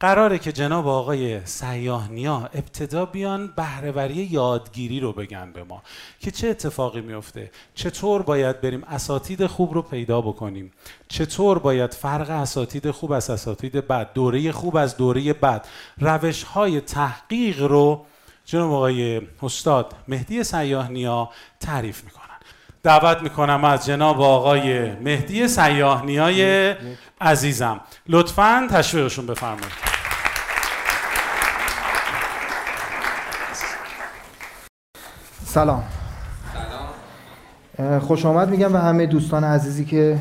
قراره که جناب آقای سیاهنیا ابتدا بیان بهرهوری یادگیری رو بگن به ما که چه اتفاقی میفته چطور باید بریم اساتید خوب رو پیدا بکنیم؟ چطور باید فرق اساتید خوب از اساتید بد؟ دوره خوب از دوره بد. روش های تحقیق رو جناب آقای استاد مهدی سیاهنیا تعریف می‌کنن. دعوت می‌کنم از جناب آقای مهدی سیاهنیای عزیزم. لطفا تشویقشون بفرمایید. سلام. خوش آمد میگم به همه دوستان عزیزی که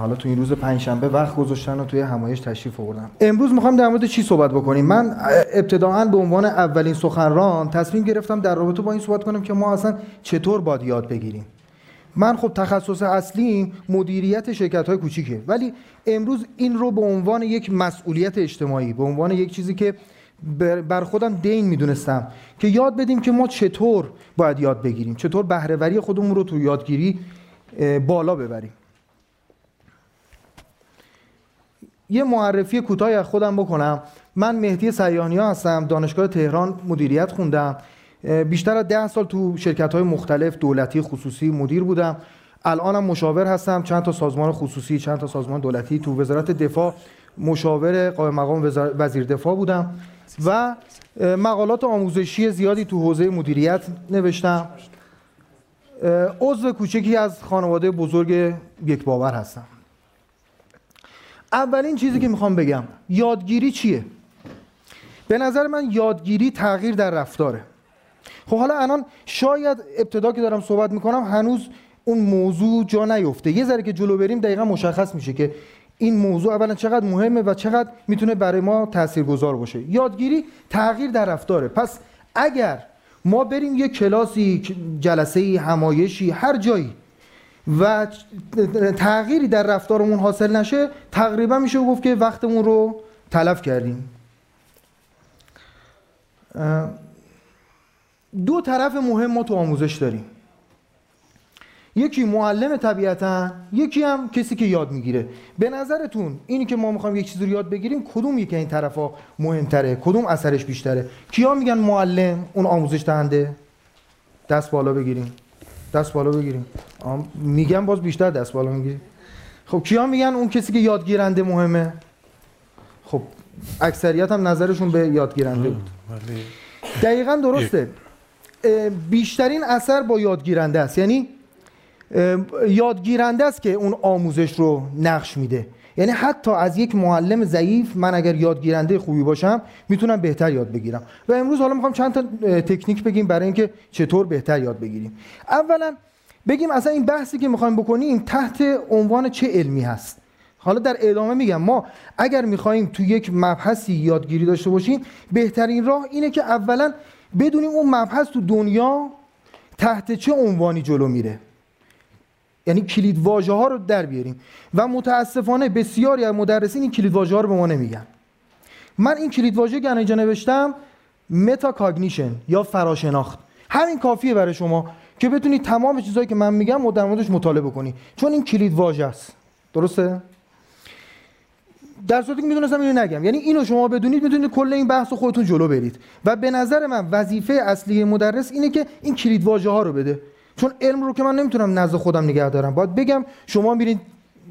حالا تو این روز پنجشنبه وقت گذاشتن و توی همایش تشریف آوردن. امروز می‌خوام در مورد چی صحبت بکنیم؟ من ابتداعا به عنوان اولین سخنران تصمیم گرفتم در رابطه با این صحبت کنم که ما اصلا چطور باید یاد بگیریم. من خب تخصص اصلیم مدیریت شرکت های کوچیکه ولی امروز این رو به عنوان یک مسئولیت اجتماعی به عنوان یک چیزی که بر خودم دین می‌دونستم که یاد بدیم که ما چطور باید یاد بگیریم چطور بهرهوری خودمون رو تو یادگیری بالا ببریم. یه معرفی کوتاهی از خودم بکنم. من مهدی سیانی هستم دانشگاه تهران مدیریت خوندم. بیشتر از ده سال تو شرکت های مختلف دولتی خصوصی مدیر بودم. الانم مشاور هستم چند تا سازمان خصوصی چند تا سازمان دولتی. تو وزارت دفاع مشاور قائم مقام وزیر دفاع بودم. و مقالات آموزشی زیادی تو حوزه مدیریت نوشتم. عضو کوچکی از خانواده بزرگ یک باور هستم. اولین چیزی که می‌خوام بگم یادگیری چیه؟ به نظر من یادگیری تغییر در رفتاره. خب حالا الان شاید ابتدا که دارم صحبت می‌کنم هنوز اون موضوع جا نیفته. یه ذره که جلو بریم دقیقا مشخص میشه که این موضوع اولا چقدر مهمه و چقدر می‌تونه برای ما تاثیرگذار باشه. یادگیری تغییر در رفتاره. پس اگر ما بریم یه کلاسی جلسه همایشی هر جایی و تغییری در رفتارمون حاصل نشه تقریبا میشه گفت که وقتمون رو تلف کردیم. دو طرف مهم ما تو آموزش داریم. یکی معلم طبیعتا یکی هم کسی که یاد می‌گیره. به نظرتون اینی که ما می‌خوایم یک چیزی رو یاد بگیریم کدوم یکی این طرفا مهمتره؟ کدوم اثرش بیشتره؟ کیا میگن معلم؟ اون آموزش دهنده؟ دست بالا بگیریم. دست بالا بگیریم. میگن باز بیشتر دست بالا می‌گیریم. خب کیا میگن اون کسی که یادگیرنده مهمه؟ خب اکثریت هم نظرشون به یادگیرنده بود. دقیقا درسته. بیشترین اثر با یادگیرنده است. یعنی یادگیرنده است که اون آموزش رو نقش میده. یعنی حتی از یک معلم ضعیف من اگر یادگیرنده خوبی باشم می‌تونم بهتر یاد بگیرم. و امروز حالا می‌خوام چند تا تکنیک بگیم برای اینکه چطور بهتر یاد بگیریم. اولا بگیم اصلا این بحثی که می‌خوایم بکنیم تحت عنوان چه علمی هست. حالا در ادامه میگم ما اگر می‌خوایم تو یک مبحثی یادگیری داشته باشیم بهترین راه اینه که اولا بدونیم اون مبحث تو دنیا تحت چه عنوانی جلو میره. یعنی کلید واژه ها رو در بیاریم. و متاسفانه بسیاری از مدرسین این کلید واژه ها رو به ما نمیگن. من این کلید واژه که اینجا نوشتم متا یا فراشناخت. همین کافیه برای شما که بتونید تمام چیزهایی که من میگم در موردش مطالعه بکنی. چون این کلید واژه است. درسته؟ در صورتی که می‌دونستم اینو نگم. یعنی اینو شما بدونید می‌تونید کل این بحث خودتون جلو برید. و به نظر من وظیفه اصلی مدرس اینه که این کلید واژه ها رو بده. چون علم رو که من نمی‌تونم نزد خودم نگه دارم. باید بگم شما میرین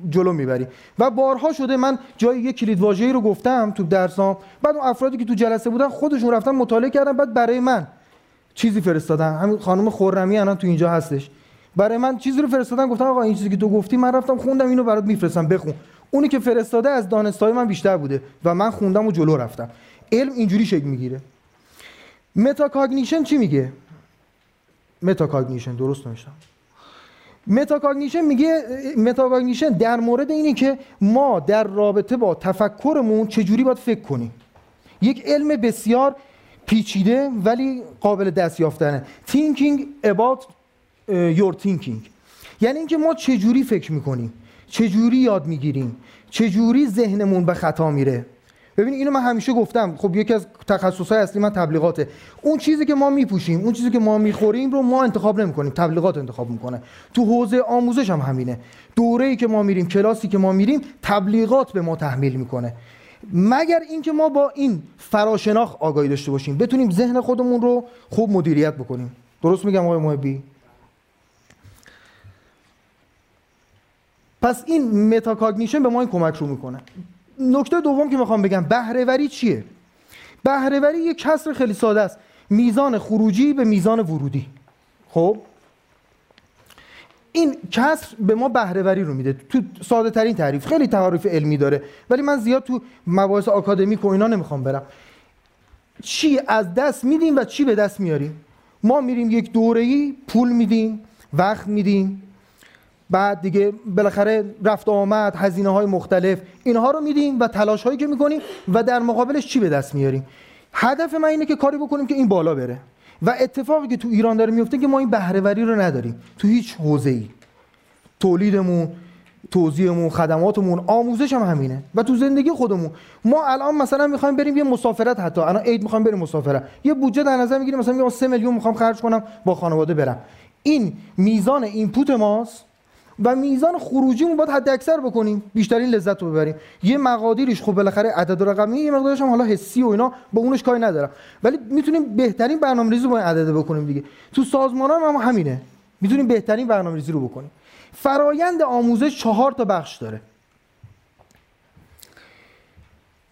جلو می‌بری. و بارها شده من جای یه کلید واژه‌ای رو گفتم تو درسام. بعد اون افرادی که تو جلسه بودن خودشون رفتن مطالعه کردن بعد برای من چیزی فرستادن. همین خانم خرمی الان تو اینجا هستش. برای من چیزی رو فرستادن گفتم آقا این چیزی که تو گفتی من رفتم خوندم اینو برات میفرستم بخون. اونی که فرستاده از دانستای من بیشتر بوده و من خوندم و جلو رفتم. علم اینجوری شکل می‌گیره. metacognition چی میگه؟ metacognition درست نوشتم. metacognition میگه metacognition در مورد اینه که ما در رابطه با تفکرمون چجوری باید فکر کنیم. یک علم بسیار پیچیده ولی قابل دست یافتنه. Thinking about your thinking. یعنی اینکه ما چجوری فکر می‌کنیم چجوری یاد می‌گیریم چجوری ذهنمون به خطا میره. ببین اینو من همیشه گفتم. خب یکی از تخصصهای اصلی من تبلیغاته. اون چیزی که ما میپوشیم اون چیزی که ما می‌خوریم رو ما انتخاب نمی‌کنیم. تبلیغات انتخاب می‌کنه. تو حوزه آموزش هم همینه. دوره‌ای که ما میریم کلاسی که ما میریم تبلیغات به ما تحمیل می‌کنه. مگر اینکه ما با این فراشناخت آگاهی داشته باشیم؟ بتونیم ذهن خودمون رو خوب مدیریت بکنیم. درست میگم آقای محبی؟ پس این metacognition به ما این کمک رو می‌کنه. نکته دوم که می‌خوام بگم بهره‌وری چیه؟ بهره‌وری یک کسر خیلی ساده است. میزان خروجی به میزان ورودی. خب؟ این کسر به ما بهره‌وری رو میده. تو ساده ترین تعریف خیلی تعریف علمی داره ولی من زیاد تو مباحث آکادمیک و اینا نمی‌خوام برم. چی از دست میدیم و چی به دست میاریم ما میریم یک دوره‌ای پول میدیم وقت میدیم. بعد دیگه بالاخره رفت آمد هزینه های مختلف. اینها رو میدیم و تلاش هایی که می‌کنیم و در مقابلش چی به دست میاریم؟ هدف من اینه که کاری بکنیم که این بالا بره. و اتفاقی که تو ایران داره میفته که ما این بهرهوری رو نداریم. تو هیچ حوزه ای تولیدمون توزیعمون خدماتمون آموزش هم همینه. و تو زندگی خودمون. ما الان مثلا می‌خوایم بریم یه مسافرت حتی. الان عید می‌خوایم بریم مسافرت. یه بودجه در نظر می‌گیریم. مثلا میگم 3 میلیون می‌خوام خرج کنم با خانواده برم. این میزان اینپوت ماست. و میزان خروجیمون باید حد اکثر بکنیم بیشترین لذت رو ببریم. یه مقادیرش خب بالاخره عدد رقمی یه مقدارش هم حالا حسی و اینا با اونش کاری ندارم. ولی می‌تونیم بهترین برنامه‌ریزی با این عدد بکنیم دیگه. تو سازمان هم, هم همینه. می‌تونیم بهترین برنامه‌ریزی رو بکنیم. فرایند آموزش چهار تا بخش داره.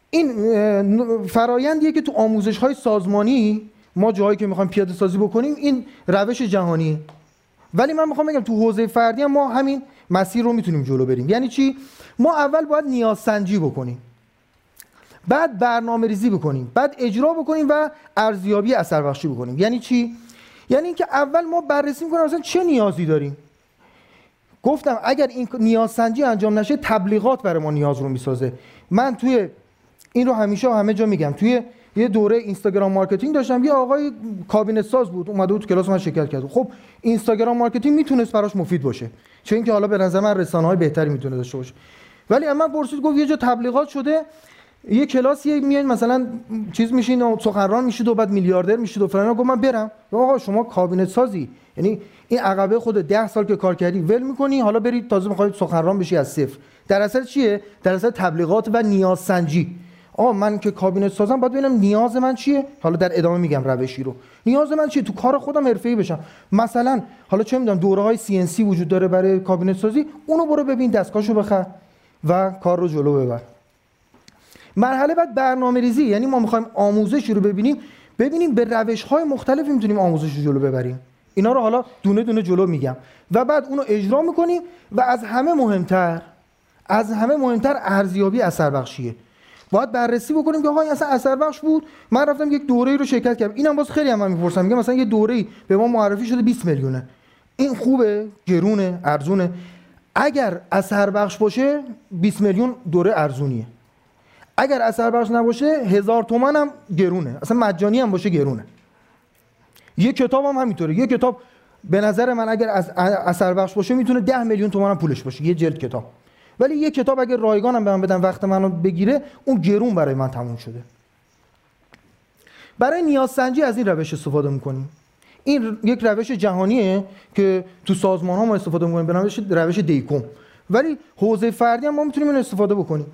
این فرایندیه که تو آموزش های سازمانی ما جایی که می‌خوایم پیاده سازی بکنیم این روش جهانی. ولی من می‌خوام بگم تو حوزه فردی هم ما همین مسیر رو می‌تونیم جلو بریم. یعنی چی؟ ما اول باید نیاز سنجی بکنیم. بعد برنامه ریزی بکنیم. بعد اجرا بکنیم و ارزیابی اثر بخشی بکنیم. یعنی چی؟ یعنی اینکه اول ما بررسی می‌کنیم مثلا چه نیازی داریم. گفتم اگر این نیاز سنجی انجام نشه تبلیغات برای ما نیاز رو می‌سازه. من توی این رو همیشه همه جا میگم. توی یه دوره Instagram marketing داشتم. یه آقای کابینت ساز بود اومده بود کلاس من شرکت کرد. خب Instagram marketing می‌تونست براش مفید باشه. چون اینکه حالا به نظر من رسانه های بهتری می‌تونه داشته باشه. ولی اما پرسید گفت یه جا تبلیغات شده. یه کلاسی میاد مثلا چیز میشین و سخنران میشید و بعد میلیاردر میشید و فلان. گفت من برم. آقا شما کابینت سازی. یعنی این عقبه خود ده سال که کار کردی ول می‌کنی؟ حالا برید تازه می‌خواید سخنران بشی از صفر. در اصل چیه؟ در اصل تبلیغات و نیاز سنجی آقا من که کابینت سازم باید ببینم نیاز من چیه؟ حالا در ادامه میگم روشی رو. نیاز من چیه؟ تو کار خودم حرفه‌ای بشم. مثلا حالا چه می‌دونم دوره های CNC وجود داره برای کابینت سازی اونو برو ببین دستگاهشو بخر و کار رو جلو ببر. مرحله بعد برنامه ریزی یعنی ما می‌خوایم آموزش رو ببینیم ببینیم به روش های مختلفی می‌تونیم آموزش رو جلو ببریم. اینا رو حالا دونه دونه جلو میگم. و بعد اونو اجرا می‌کنیم و از همه مهمتر از همه مهمتر ارزیابی اثر بخشیه. باید بررسی بکنیم که آقا اصلا اثر بخش بود. من رفتم یک دوره رو شرکت کردم. اینم باز خیلی هم من می‌پرسم. میگم مثلا یه دوره به ما معرفی شده 20 میلیونه. این خوبه؟ گرونه؟ ارزونه؟ اگر اثر بخش باشه 20 میلیون دوره ارزونیه. اگر اثر بخش نباشه هزار تومن هم گرونه. اصلا مجانی هم باشه گرونه. یه کتاب هم همینطوره. یه کتاب به نظر من اگر از اثر بخش باشه می‌تونه 10 میلیون تومان هم پولش باشه. یه جلد کتاب. ولی یه کتاب اگر رایگانم به من بدن وقت منو بگیره اون گرون برای من تموم شده. برای نیاز سنجی از این روش استفاده می‌کنیم. این یک روش جهانیه که تو سازمان ها ما استفاده می‌کنیم به روش روش دیکوم. ولی حوزه فردی هم ما می‌تونیم این استفاده بکنیم.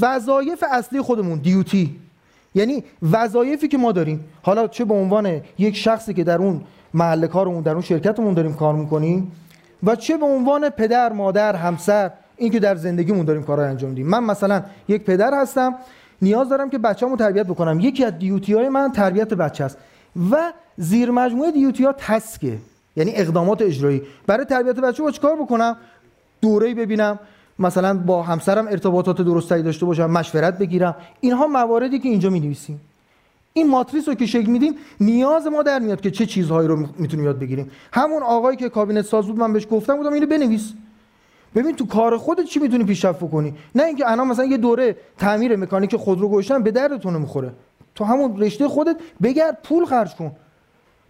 وظایف اصلی خودمون دیوتی یعنی وظایفی که ما داریم. حالا چه به عنوان یک شخصی که در اون محل کارمون در اون شرکتمون داریم کار می‌کنیم. و چه به عنوان پدر مادر همسر این که در زندگیمون داریم کارا انجام میدیم. من مثلا یک پدر هستم نیاز دارم که بچه‌مو تربیت بکنم. یکی از دیوتی های من تربیت بچه است و زیر مجموعه دیوتی ها تسکه یعنی اقدامات اجرایی. برای تربیت بچه با چیکار بکنم؟ دوره‌ای ببینم مثلا با همسرم ارتباطات درستی داشته باشم مشورت بگیرم. اینها مواردی که اینجا می نویسیم این ماتریس رو که شکل میدیم نیاز ما در میاد که چه چیزهایی رو می‌تونیم یاد بگیریم. همون آقایی که کابینت ساز بود من بهش گفتم بودم اینو بنویس. ببین تو کار خودت چی می‌تونی پیشرفت کنی نه اینکه الان مثلا یه دوره تعمیر مکانیک خودرو گذاشتن به دردتون می‌خوره تو همون رشته خودت بگرد پول خرج کن.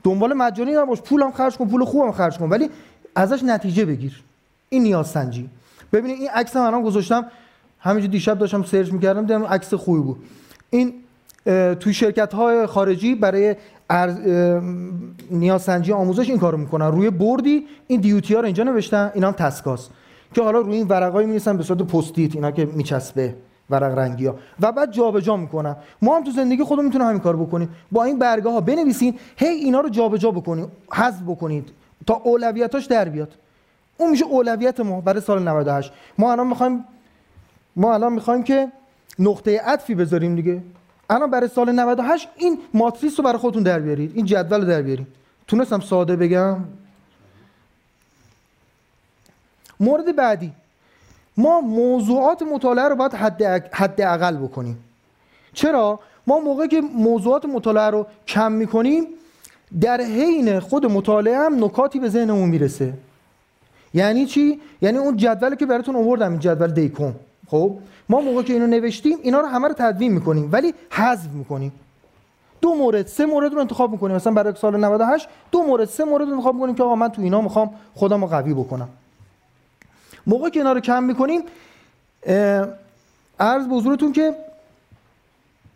دنبال مجانی نباش پولم خرج کن پول خوبم خرج کن. ولی ازش نتیجه بگیر. این نیاز سنجی ببینید این عکس من گذاشتم. همینجوری دیشب داشتم سرچ می‌کردم دیدم عکس خوبی بود. این توی شرکت های خارجی برای نیازسنجی آموزش این کارو می‌کنن. روی بردی این دیوتی ها رو اینجا نوشتن اینا هم تسکاس. که حالا روی این ورقای می‌نویسن به صورت پستیت اینا که میچسبه ورق رنگی ها و بعد جابجا جا می‌کنم ما هم تو زندگی خودمون می‌تونیم همین کار بکنیم. با این برگه ها بنویسین هی اینا رو جابجا جا بکنید حذف بکنید تا اولویتاش در بیاد. اون میشه اولویت ما برای سال 98 ما الان می‌خوایم ما الان می‌خوایم که نقطه عطفی بذاریم دیگه. الان برای سال 98 این ماتریس رو برای خودتون در بیارید. این جدول رو در بیارید. تونستم ساده بگم. مورد بعدی. ما موضوعات مطالعه رو باید حد, اقل بکنیم. چرا؟ ما موقعی که موضوعات مطالعه رو کم می‌کنیم در حین خود مطالعه هم نکاتی به ذهنمون می‌رسه. یعنی چی؟ یعنی اون جدولی که براتون آوردم این جدول دیکوم خب ما موقعی که اینو نوشتیم اینا رو همه رو تدوین می‌کنیم ولی حذف می‌کنیم. دو مورد سه مورد رو انتخاب می‌کنیم. مثلا برای سال 98 دو مورد سه مورد رو انتخاب می‌کنیم که آقا من تو اینا می‌خوام خودم رو قوی بکنم. موقع که اینا رو کم می‌کنیم عرض به حضورتون که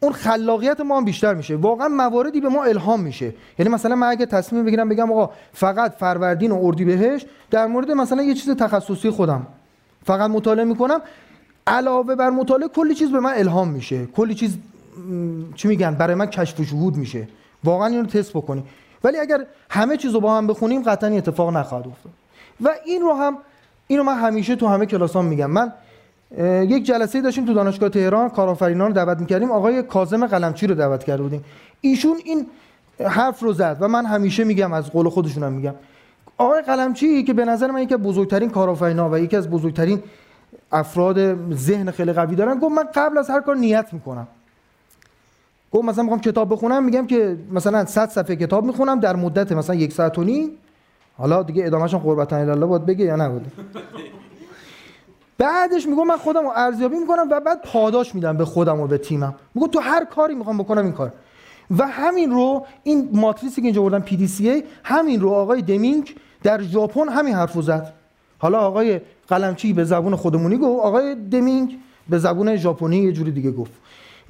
اون خلاقیت ما هم بیشتر میشه. واقعا مواردی به ما الهام میشه. یعنی مثلا من اگه تصمیم بگیرم بگم آقا فقط فروردین و اردیبهشت در مورد مثلا یه چیز تخصصی خودم فقط مطالعه می‌کنم علاوه بر مطالعه کلی چیز به من الهام میشه. کلی چیز چی میگن برای من کشف و میشه. واقعا اینو تست بکنیم ولی اگر همه چیز رو با هم بخونیم قطعا اتفاق نخواهد افتاد. و این رو هم اینو من همیشه تو همه کلاسام میگم. من یک جلسه داشتیم تو دانشگاه تهران کارآفرینان رو دعوت می‌کردیم. آقای کاظم قلمچی رو دعوت کرده بودیم. ایشون این حرف رو زد و من همیشه میگم از قول خودشونم میگم. آقای قلمچی که به نظر من یکی از بزرگترین کارآفرینا و یکی از بزرگترین افراد ذهن خیلی قوی دارن. گفت من قبل از هر کار نیت می‌کنم. گفت مثلا می‌خوام کتاب بخونم میگم که مثلا 100 صفحه کتاب می‌خونم در مدت مثلا یک ساعت و نیم. حالا دیگه ادامهشون قربتن الله باید بگه یا نبوده. بعدش میگم من خودم ارزیابی می‌کنم و بعد پاداش میدم به خودم و به تیمم. میگم تو هر کاری می‌خوام بکنم این کار. و همین رو این ماتریسی که اینجا بردم پی دی سی ای همین رو آقای دمینگ در ژاپن همین حرفو زد. حالا آقای قلمچی به زبون خودمونی گفت. آقای دمینگ به زبون ژاپنی یه جوری دیگه گفت.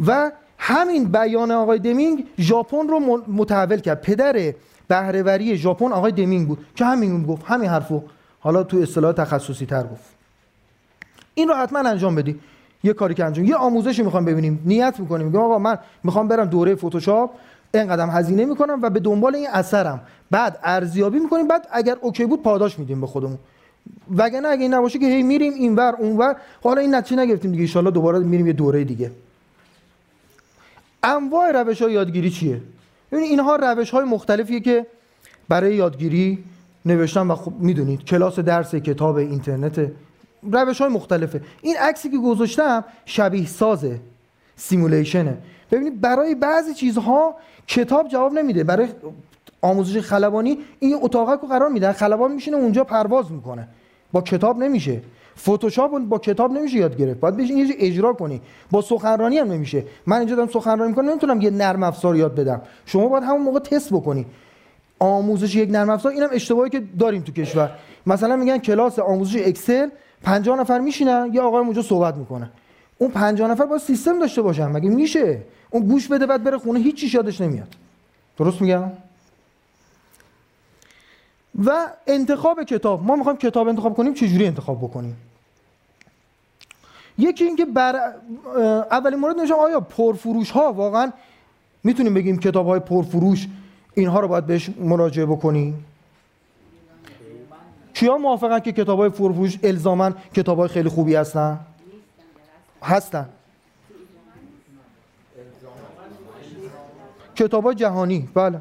و همین بیان آقای دمینگ ژاپن رو متحول کرد. پدر بهرهوری ژاپن آقای دمینگ بود. که همین گفت؟ همین حرفو. حالا تو اصطلاح تخصصی تر گفت. این رو حتما انجام بدی. یه کاری که انجام یه آموزشی می‌خوام ببینیم. نیت می‌کنیم. میگم آقا من می‌خوام برم دوره فتوشاپ. اینقدر هزینه می‌کنم و به دنبال این اثرم. بعد ارزیابی می‌کنیم. بعد اگر اوکی بود پاداش میدیم به خودمون. وگرنه اگه این نباشه که هی میریم اینور اونور حالا این نتیجه نگرفتیم دیگه ان دوباره میریم یه دوره دیگه. انواع روش های یادگیری چیه؟ ببینید اینها روش های مختلفیه که برای یادگیری نوشتن و خب می‌دونید کلاس درس کتاب اینترنت روش های مختلفه. این عکسی که گذاشتم شبیه سازه سیمولیشنه. ببینید برای بعضی چیزها کتاب جواب نمیده. برای آموزش خلبانی این اتاقک رو قرار میدن. خلبان میشینه اونجا پرواز می‌کنه. با کتاب نمیشه. فتوشاپ با کتاب نمیشه یاد گرفت. باید بشین یه اجرا کنی. با سخنرانی هم نمیشه. من اینجا دارم سخنرانی می‌کنم. نمی‌تونم یه نرم افزار یاد بدم. شما باید همون موقع تست بکنی. آموزش یک نرم افزار. اینم اشتباهی که داریم تو کشور. مثلا میگن کلاس آموزش اکسل 50 نفر میشینن. یه آقای اونجا صحبت می‌کنه اون 50 نفر با سیستم داشته باشن. مگه میشه؟ اون گوش بده بعد بره خونه هیچ چیز یادش نمیاد. درست میگم؟ و انتخاب کتاب. ما می‌خوایم کتاب انتخاب کنیم چجوری انتخاب بکنیم؟ یکی اینکه بر اولین مورد نشون آیا پرفروش ها واقعا می‌تونیم بگیم کتاب های پرفروش اینها رو باید بهش مراجعه بکنیم؟ کیا موافقن که کتاب های پرفروش الزامن کتاب های خیلی خوبی هستن؟ هستن. کتاب های جهانی بله.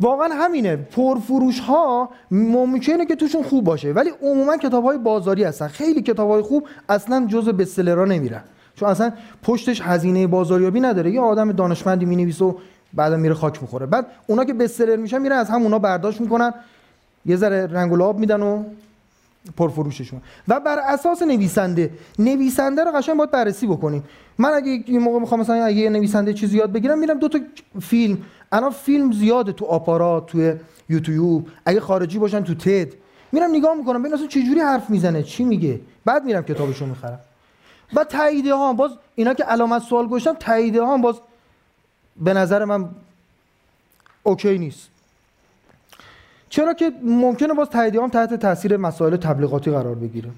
واقعا همینه. پرفروش ها ممکنه که توشون خوب باشه ولی عموما کتاب های بازاری هستن. خیلی کتاب های خوب اصلا جز بستلرها نمیرن. چون اصلا پشتش هزینه بازاریابی نداره. یه آدم دانشمندی می‌نویسه و بعدا میره خاک می‌خوره. بعد اونا که بستلر میشن میرن از همونا برداشت می‌کنن. یه ذره رنگ و لعاب میدن و پرفروششون. و بر اساس نویسنده نویسنده رو قشنگ باید بررسی بکنیم. من اگه یه موقع می‌خوام مثلا اگه نویسنده چیزی یاد بگیرم میرم دو تا فیلم. الان فیلم زیاده تو آپارات تو یوتیوب. اگه خارجی باشن تو تد میرم نگاه می‌کنم ببین اصلا چه جوری حرف می‌زنه چی میگه. بعد میرم کتابشو می‌خرم. و تاییده ها باز اینا که علامت سوال گذاشتم تاییده ها باز به نظر من اوکی نیست. چرا که ممکنه باز تاییدیه تحت تاثیر مسائل تبلیغاتی قرار بگیره.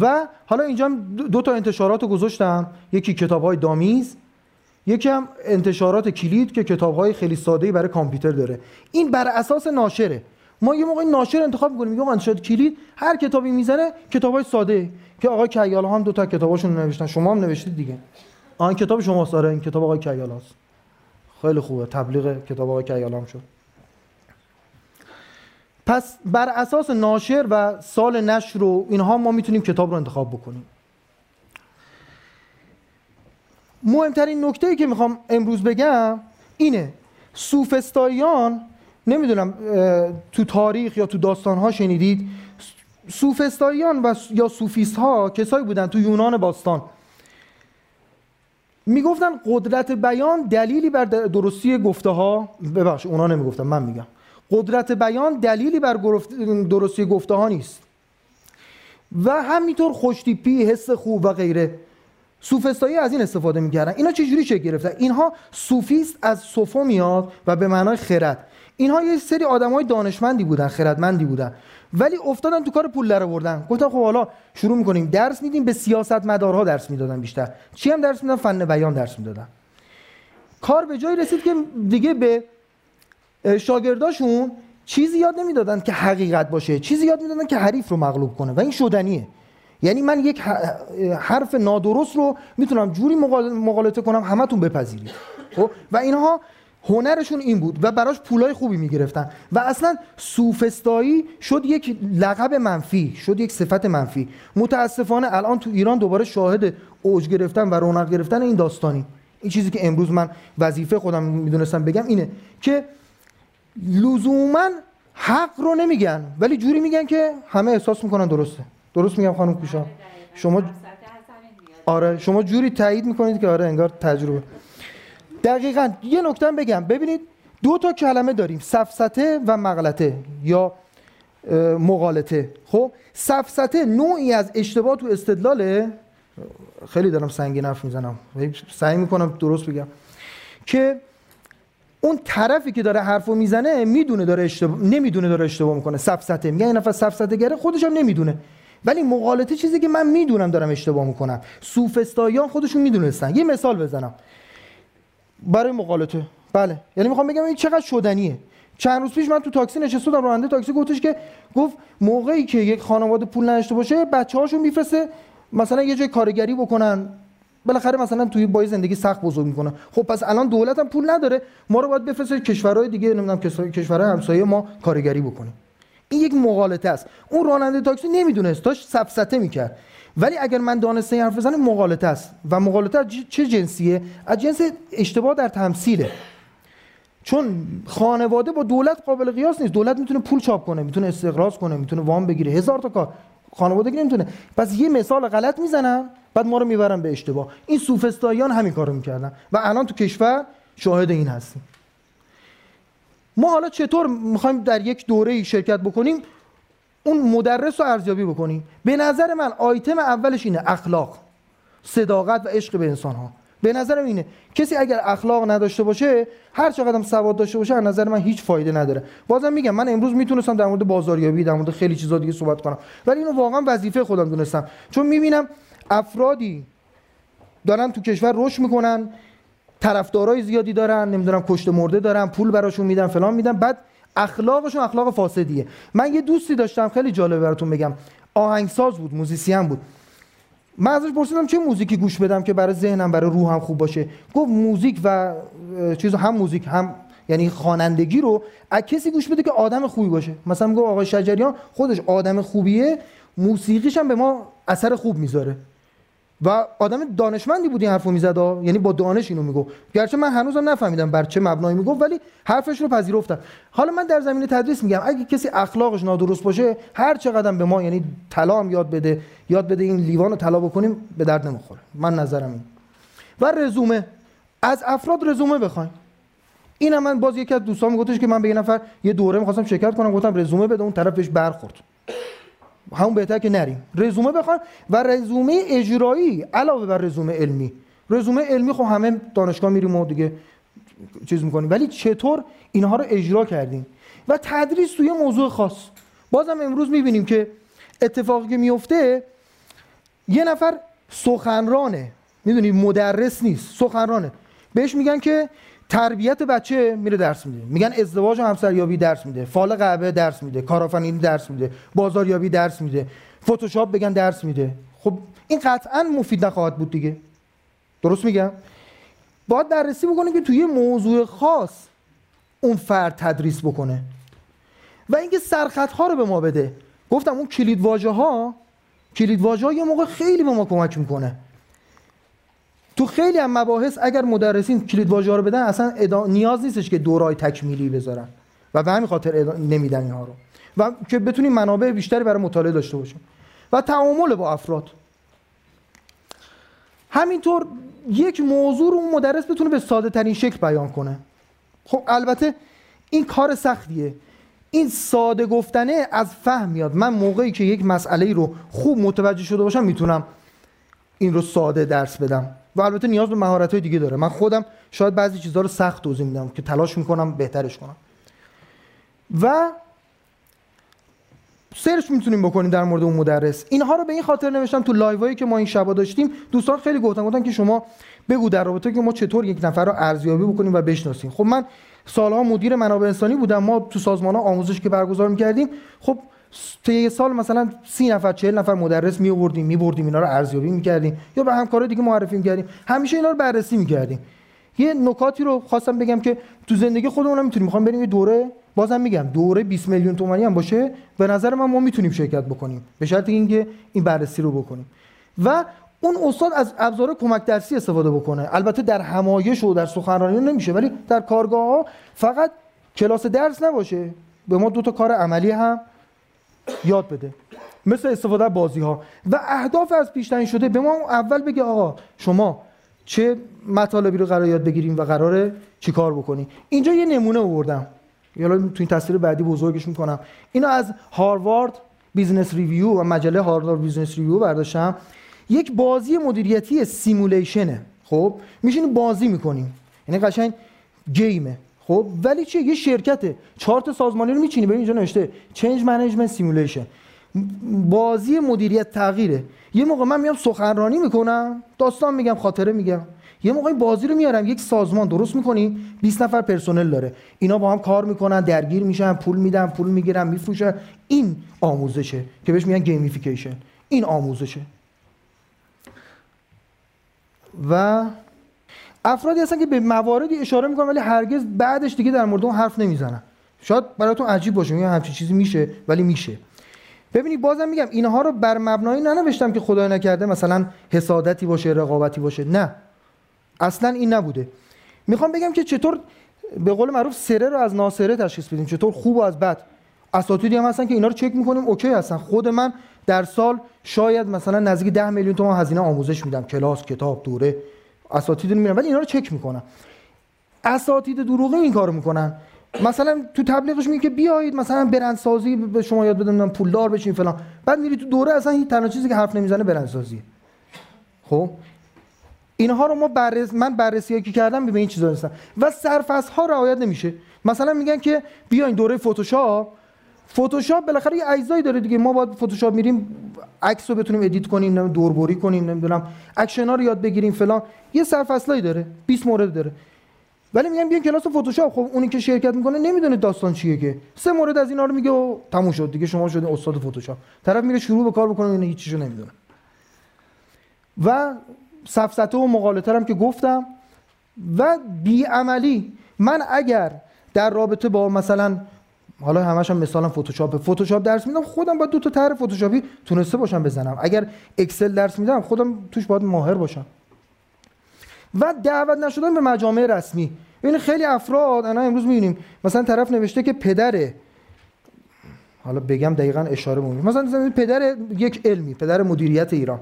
و حالا اینجا دو تا انتشارات رو گذاشتم. یکی کتاب های دامیز یکی هم انتشارات کلید که کتاب های خیلی ساده برای کامپیوتر داره. این بر اساس ناشره. ما یه موقع ناشر انتخاب می‌کنیم. میگم انتشارات کلید هر کتابی می‌زنه کتاب های ساده. که آقای کیال هم دو تا کتاباشون نوشتن. شما هم نوشتید دیگه. آن کتاب شما ساره این کتاب آقای کیال خیلی خوبه. تبلیغ کتاب آقای کیال شد. پس بر اساس ناشر و سال نشر و اینها ما می‌تونیم کتاب رو انتخاب بکنیم. مهمترین نکته ای که می‌خوام امروز بگم اینه. سوفستاییان نمی‌دونم تو تاریخ یا تو داستان ها شنیدید؟ سوفستاییان و یا سوفیست ها کسایی بودن تو یونان باستان. می‌گفتن قدرت بیان دلیلی بر درستی گفته ها ببخش اونا نمی‌گفتن من میگم. قدرت بیان دلیلی بر درستی گفته ها نیست. و همینطور خوشتیپی حس خوب و غیره. سوفستایی از این استفاده می‌کردن. اینا چجوری شکل گرفتن؟ اینها سوفیست از صفو میاد و به معنای خرد. اینها یه سری آدمای دانشمندی بودن خردمندی بودن. ولی افتادن تو کار پول در آوردن. گفتن خب حالا شروع می‌کنیم. درس میدیم به سیاست مدارها درس می‌دادن بیشتر. چی هم درس می‌دادن؟ فن بیان درس می‌دادن. کار به جایی رسید که دیگه به شاگرداشون چیزی یاد نمی‌دادن که حقیقت باشه چیزی یاد می‌دادن که حریف رو مغلوب کنه و این شدنیه. یعنی من یک حرف نادرست رو می‌تونم جوری مقالطه کنم همتون بپذیرید. خب؟ و اینها هنرشون این بود و براش پولای خوبی می‌گرفتن. و اصلا سوفستایی شد یک لقب منفی شد یک صفت منفی. متاسفانه الان تو ایران دوباره شاهد اوج گرفتن و رونق گرفتن این داستانی. این چیزی که امروز من وظیفه خودم می‌دونستم بگم اینه که لزوما حق رو نمیگن ولی جوری میگن که همه احساس می‌کنن درسته. درست میگم خانم کوشا. شما آره شما جوری تایید می‌کنید که آره انگار تجربه. دقیقا یه نکته بگم. ببینید دو تا کلمه داریم سفسته و مغلطه یا مغالطه. خب سفسته نوعی از اشتباه تو استدلاله. خیلی دارم سنگین حرف می‌زنم. سعی می‌کنم درست بگم. که اون طرفی که داره حرفو می‌زنه می‌دونه داره اشتباه نمی‌دونه داره اشتباه می‌کنه. سفسته میگه این نفر سفسته گره خودش هم نمی‌دونه. ولی مغالطه چیزی که من می‌دونم دارم اشتباه می‌کنم. سوفستاییان خودشون می‌دونستن. یه مثال بزنم. برای مقالطه. بله. یعنی می‌خوام بگم این چقدر شدنیه. چند روز پیش من تو تاکسی نشسته بودم راننده تاکسی گفتش که گفت موقعی که یک خانواده پول نداشته باشه بچه‌هاشون میفرسته مثلا یه جای کارگری بکنن. بالاخره مثلا توی بای زندگی سخت بزرگ می‌کنه. خب پس الان دولت هم پول نداره. ما رو باید بفرسته کشورهای دیگه نمی‌دونم کشورهای همسایه ما کارگری بکنیم این یک مغالطه است. اون راننده تاکسی نمی‌دونست. داشت سفسته می‌کرد. ولی اگر من دانسته حرف بزنم مغالطه است. و مغالطه چه جنسیه؟ از جنس اشتباه در تمثیله. چون خانواده با دولت قابل قیاس نیست. دولت می‌تونه پول چاپ کنه می‌تونه استقراض کنه می‌تونه وام بگیره. هزار تا کار. خانواده نمی‌تونه. پس یه مثال غلط می‌زنم. بعد ما رو می‌برن به اشتباه. این سوفستاییان همین کارو می‌کردن. و الان تو کشور شاهد این هستیم. ما حالا چطور می‌خوایم در یک دوره شرکت بکنیم؟ اون مدرس رو ارزیابی بکنیم. به نظر من آیتم اولش اینه اخلاق. صداقت و عشق به انسان ها به نظرم اینه کسی اگر اخلاق نداشته باشه هر چقدر هم سواد داشته باشه از نظر من هیچ فایده نداره. بازم میگم من امروز می‌تونستم در مورد بازاریابی در مورد خیلی چیزا دیگه صحبت کنم. ولی اینو واقعا وظیفه خودم دونستم. چون می‌بینم افرادی دارن تو کشور رشد می‌کنن طرفدارای زیادی دارن نمی‌دونم کشته مرده دارن پول براشون میدن فلان میدن بعد اخلاقشون اخلاق فاسدیه. من یه دوستی داشتم خیلی جالبه براتون بگم. آهنگساز بود موزیسین بود. من ازش پرسیدم چه موزیکی گوش بدم که برای ذهنم برای روحم خوب باشه. گفت موزیک و چیز هم موزیک هم یعنی خوانندگی رو از کسی گوش بده که آدم خوبی باشه. مثلا میگه آقای شجریان خودش آدم خوبیه موسیقیش هم به ما اثر خوب می‌ذاره. و آدم دانشمندی بود این حرفو می‌زد یعنی با دانش اینو می‌گفت. گرچه من هنوزم نفهمیدم بر چه مبنایی می‌گفت ولی حرفش رو پذیرفتم. حالا من در زمینه تدریس میگم اگه کسی اخلاقش نادرست باشه هر چقدر به ما یعنی طلا یاد بده یاد بده این لیوان رو طلا بکنیم به درد نمی‌خوره. من نظرم این و رزومه. از افراد رزومه بخوایم. اینم من باز یکی از دوستان میگفتش که من به یه نفر یه دوره می‌خواستم شرکت کنم گفتم رزومه بده اون طرف بهش برخورد. همون بهتر که نریم. رزومه بخوان و رزومه اجرایی علاوه بر رزومه علمی. رزومه علمی خب همه دانشگاه میریم و دیگه چیز می‌کنیم. ولی چطور اینها رو اجرا کردیم؟ و تدریس توی موضوع خاص. بازم امروز می‌بینیم که اتفاقی که میفته یه نفر سخنرانه. می‌دونی مدرس نیست سخنرانه. بهش میگن که تربیت بچه میره درس میده. میگن ازدواج و همسریابی درس میده. فال قهوه درس میده. کارآفرینی درس میده. بازاریابی درس میده. فتوشاپ بگن درس میده. خب این قطعا مفید نخواهد بود دیگه. درست میگم؟ باید بررسی بکنه که توی موضوع خاص اون فرد تدریس بکنه. و اینکه سرخط ها رو به ما بده. گفتم اون کلید واژه ها کلید واژه ها یه موقع خیلی به ما کمک می‌کنه. تو خیلی هم مباحث اگر مدرسین کلید واژه رو بدن اصلا نیاز نیستش که دورای تکمیلی بذارن. و به همین خاطر نمیدن اینها رو. و که بتونیم منابع بیشتری برای مطالعه داشته باشیم. و تعامل با افراد. همینطور یک موضوع رو اون مدرس بتونه به ساده ترین شکل بیان کنه. خب البته این کار سختیه. این ساده گفتنه از فهم میاد. من موقعی که یک مسئله رو خوب متوجه شده باشم می‌تونم این رو ساده درس بدم. و البته نیاز به مهارت های دیگه داره. من خودم شاید بعضی چیزها رو سخت توضیح میدم که تلاش می‌کنم بهترش کنم. و سرچ می‌تونیم بکنیم در مورد اون مدرس. اینها رو به این خاطر نوشتم تو لایوایی که ما این شبا داشتیم. دوستان خیلی گفتن گفتن که شما بگو در رابطه که ما چطور یک نفر رو ارزیابی بکنیم و بشناسیم. خب من سالها مدیر منابع انسانی بودم. ما تو سازمان ها آموزش که برگزار می‌کردیم. خب تا یه سال مثلا سی نفر چهل نفر مدرس می آوردیم می بردیم اینا رو ارزیابی می‌کردیم. یا به همکارای دیگه معرفی می‌کردیم. همیشه اینا رو بررسی می‌کردیم. یه نکاتی رو خواستم بگم که تو زندگی خودمون می‌تونیم. می‌خوام بریم یه دوره بازم میگم دوره 20 میلیون تومانی هم باشه. به نظر من ما می‌تونیم شرکت بکنیم. به شرط اینکه این بررسی رو بکنیم. و اون استاد از ابزار کمک درسی استفاده بکنه. البته در همایش و در سخنرانی نمیشه ولی در کارگاه ها فقط کلاس درس نباشه. به ما دو تا کار عملی هم یاد بده. مثل استفاده بازی ها و اهداف از پیش شده به ما اول بگه آقا شما چه مطالبی رو قرار یاد بگیریم و قراره چیکار بکنیم اینجا یه نمونه آوردم. حالا تو این تصویر بعدی بزرگش می‌کنم اینو از Harvard Business Review و مجله Harvard Business Review برداشتم. یک بازی مدیریتی simulation ه. خب؟ میشین بازی می‌کنیم. یعنی قشنگ game ه. خب ولی چه یه شرکته. چارت سازمانی رو میچینی. ببین اینجا نوشته change management simulation بازی مدیریت تغییره. یه موقع من میام سخنرانی می‌کنم داستان میگم خاطره میگم. یه موقع بازی رو میارم یک سازمان درست می‌کنیم 20 نفر پرسنل داره. اینا با هم کار می‌کنن درگیر میشن پول میدن پول می‌گیرن میفروشن. این آموزشه که بهش میگن gamification این آموزشه. و افرادی هستن که به مواردی اشاره می‌کنن ولی هرگز بعدش دیگه در مورد اون حرف نمی‌زنن. شاید براتون عجیب باشه میگم همچین چیزی میشه ولی میشه. ببینید بازم میگم اینها رو بر مبنایی ننوشتم که خدای نکرده مثلا حسادتی باشه رقابتی باشه. نه. اصلا این نبوده. می‌خوام بگم که چطور به قول معروف سره رو از ناسره تشخیص بدیم چطور خوب و از بد. اساتیدی هم هستن که اینا رو چک می‌کنیم اوکی هستن. خود من در سال شاید مثلا نزدیک 10 میلیون تومان هزینه آموزش میدم. کلاس کتاب دوره. اساتید میرن ولی اینا رو چک می‌کنم. اساتید دروغی این کارو می‌کنن. مثلا تو تبلیغش میگه که بیایید مثلا برندسازی به شما یاد بدم پولدار بشین فلان. بعد میری تو دوره اصلا هیچ تنها چیزی که حرف نمی‌زنه برندسازی خب؟ اینها رو ما بررس من بررسی که کردم به این چیزا نیستن. و سرفصل ها رعایت نمیشه. مثلا میگن که بیاین دوره فتوشاپ فتوشاپ بالاخره یه اجزایی داره دیگه. ما باید فتوشاپ میریم عکس رو بتونیم edit کنیم دوربری کنیم نمی‌دونم اکشن ها رو یاد بگیریم فلان. یه سرفصلایی داره 20 مورد داره. ولی میگم بیاین کلاس فتوشاپ خب اونی که شرکت می‌کنه نمی‌دونه داستان چیه که. سه مورد از اینا رو میگه و تموم شد دیگه شما شده استاد فتوشاپ طرف میره شروع به کار بکنه اینا هیچ نمی‌دونه. و سفسته و مقالطه هم که گفتم. و بیعملی من اگر در رابطه با مثلا حالا همش هم مثلا فتوشاپ فتوشاپ درس میدم خودم باید دو تا طرح فتوشاپی تونسته باشم بزنم. اگر اکسل درس میدم خودم توش باید ماهر باشم. و دعوت نشدن به مجامع رسمی. این خیلی افراد انا امروز می‌بینیم مثلا طرف نوشته که پدر حالا بگم دقیقا اشاره بمونیم مثلا پدر یک علمی پدر مدیریت ایران.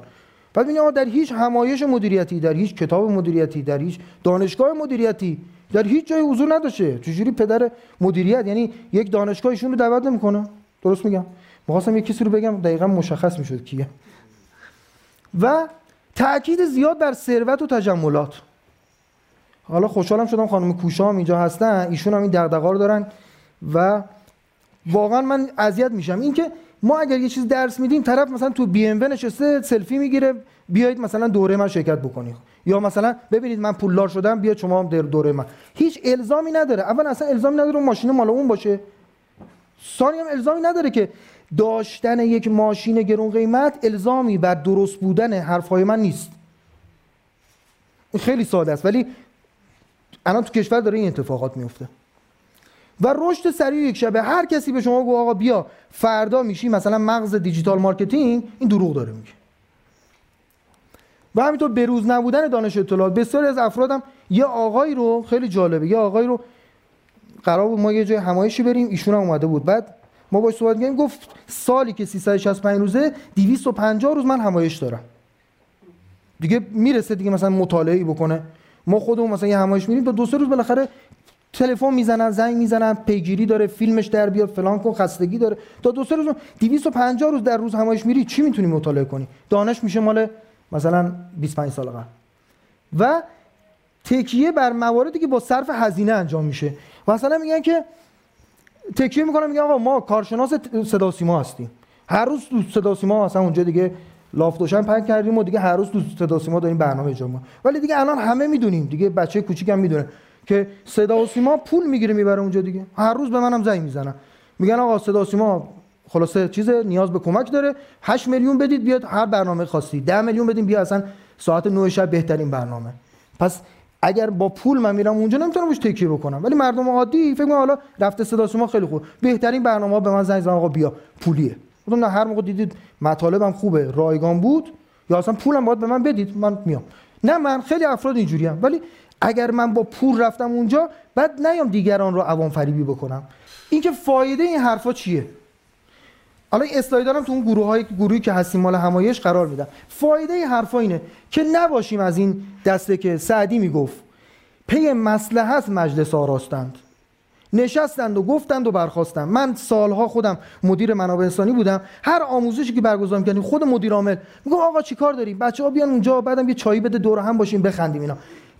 بعد میگم در هیچ همایش مدیریتی در هیچ کتاب مدیریتی در هیچ دانشگاه مدیریتی در هیچ جای حضور نداشته. چجوری پدر مدیریت یعنی یک دانشگاه ایشون رو دعوت نمی‌کنه؟ درست میگم؟ می‌خواستم یک کسی رو بگم دقیقا مشخص می‌شد کیه و تاکید زیاد بر ثروت و تجملات. حالا خوشحالم شدم خانم کوشا هم اینجا هستن. ایشون هم این دغدغه رو دارن و واقعا من اذیت میشم. اینکه ما اگر یه چیز درس میدیم طرف مثلا تو بی ام نشسته سلفی می‌گیره بیایید مثلا دوره من شرکت بکنید یا مثلا ببینید من پولدار شدم بیا شما هم در دوره من. هیچ الزامی نداره. اول اصلا الزامی نداره اون ماشین مال اون باشه. ثانی هم الزامی نداره که داشتن یک ماشین گرون قیمت الزامی بر درست بودن حرفهای من نیست. خیلی ساده است. ولی الان تو کشور داره این اتفاقات میفته. و رشد سریع یک شبه. هر کسی به شما گفت آقا بیا فردا میشی مثلا مغز digital marketing این دروغ داره میگه. و همینطور بروز نبودن دانش اطلاعات. بسیاری از افرادم یه آقایی رو خیلی جالبه یه آقایی رو قرار بود ما یه جای همایشی بریم ایشون هم اومده بود. بعد ما باش صحبت کردیم گفت سالی که 365 روزه 250 روز من همایش دارم. دیگه می‌رسه دیگه مثلا مطالعه بکنه. ما خودمون مثلا یه همایش میریم تا دو سه روز بالاخره تلفن می‌زنن زنگ می‌زنن پیگیری داره فیلمش در بیاد فلان کن خستگی داره. تا دو سه روز 250 روز در روز همایش میری چی می‌تونی مطالعه کنی؟ دانش میشه مال مثلا 25 سال قبل. و تکیه بر مواردی که با صرف هزینه انجام میشه. مثلا میگن که تکیه می‌کنم میگن آقا ما کارشناس صدا سیما هستیم. هر روز تو صدا سیما مثلا اونجا دیگه لاف دوشن پنگ کردیم و دیگه هر روز تو صدا سیما داریم برنامه اجرا ولی دیگه الان همه می‌دونیم دیگه بچه کوچیک هم می‌دونه. که صدا و سیما پول می‌گیره می‌بره اونجا دیگه. هر روز به منم زنگ می‌زنن. میگن آقا صدا سیما خلاصه چیز نیاز به کمک داره. 8 میلیون بدید بیاد هر برنامه خاصی 10 میلیون بدیم بیا اصلا ساعت 9 شب بهترین برنامه. پس اگر با پول من میرم اونجا نمی‌تونم روش تکیه بکنم. ولی مردم عادی فکر کنم حالا رفته صدا سیما خیلی خوب. بهترین برنامه به من زنگ زدن آقا بیا. پولیه. گفتم نه هر موقع دیدید مطالبم خوبه رایگان بود یا اصلا پولم باید به من بدید من میام. نه من خیلی افراد اینجوری ولی اگر من با پول رفتم اونجا بعد نیام دیگران رو عوام فریبی بکنم. اینکه فایده این حرفا چیه؟ حالا این اسلایدارم تو اون گروه های گروهی که هستیم مال همایش قرار میدم فایده این حرفا اینه که نباشیم از این دسته که سعدی می‌گفت. پی مصلحت مجلس آراستند. نشستند و گفتند و برخواستند من سالها خودم مدیر منابع انسانی بودم. هر آموزشی که برگزار می‌کردیم خود مدیر عامل میگم آقا چیکار داریم؟ بچه‌ها بیان اونجا بعدم یه چایی بده دور هم باشیم بخندیم اینا.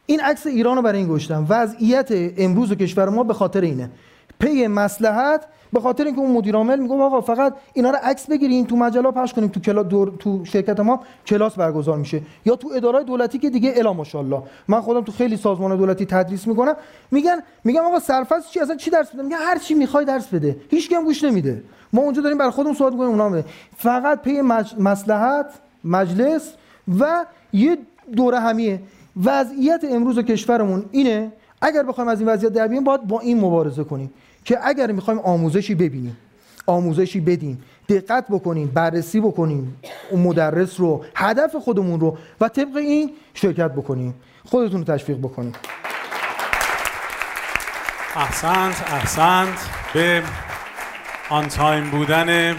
این عکس ایران رو برای این گشتم. وضعیت امروز کشور ما به خاطر اینه. پی مصلحت به خاطر اینکه اون مدیر عامل میگه آقا فقط اینا رو عکس بگیرین تو مجله پخش کنیم تو کلا دور تو شرکت ما کلاس برگزار میشه. یا تو اداره دولتی که دیگه الا ماشاءالله. من خودم تو خیلی سازمان دولتی تدریس می‌کنم. میگن میگم آقا سرفصل چی؟ اصلا چی درس بده؟ میگن هر چی می‌خوای درس بده. هیچ کم گوش نمیده. ما اونجا داریم بر خودمون صحبت می‌کنیم اونا فقط پی مج... مصلحت مجلس و یه دوره همیه. وضعیت امروز کشورمون اینه اگر بخوایم از این وضعیت در بیایم باید با این مبارزه کنیم که اگر می‌خوایم آموزشی ببینیم آموزشی بدیم دقت بکنیم بررسی بکنیم اون مدرس رو هدف خودمون رو و طبق این شرکت بکنیم. خودتون رو تشویق بکنیم. احسنت احسنت. به آن تایم بودن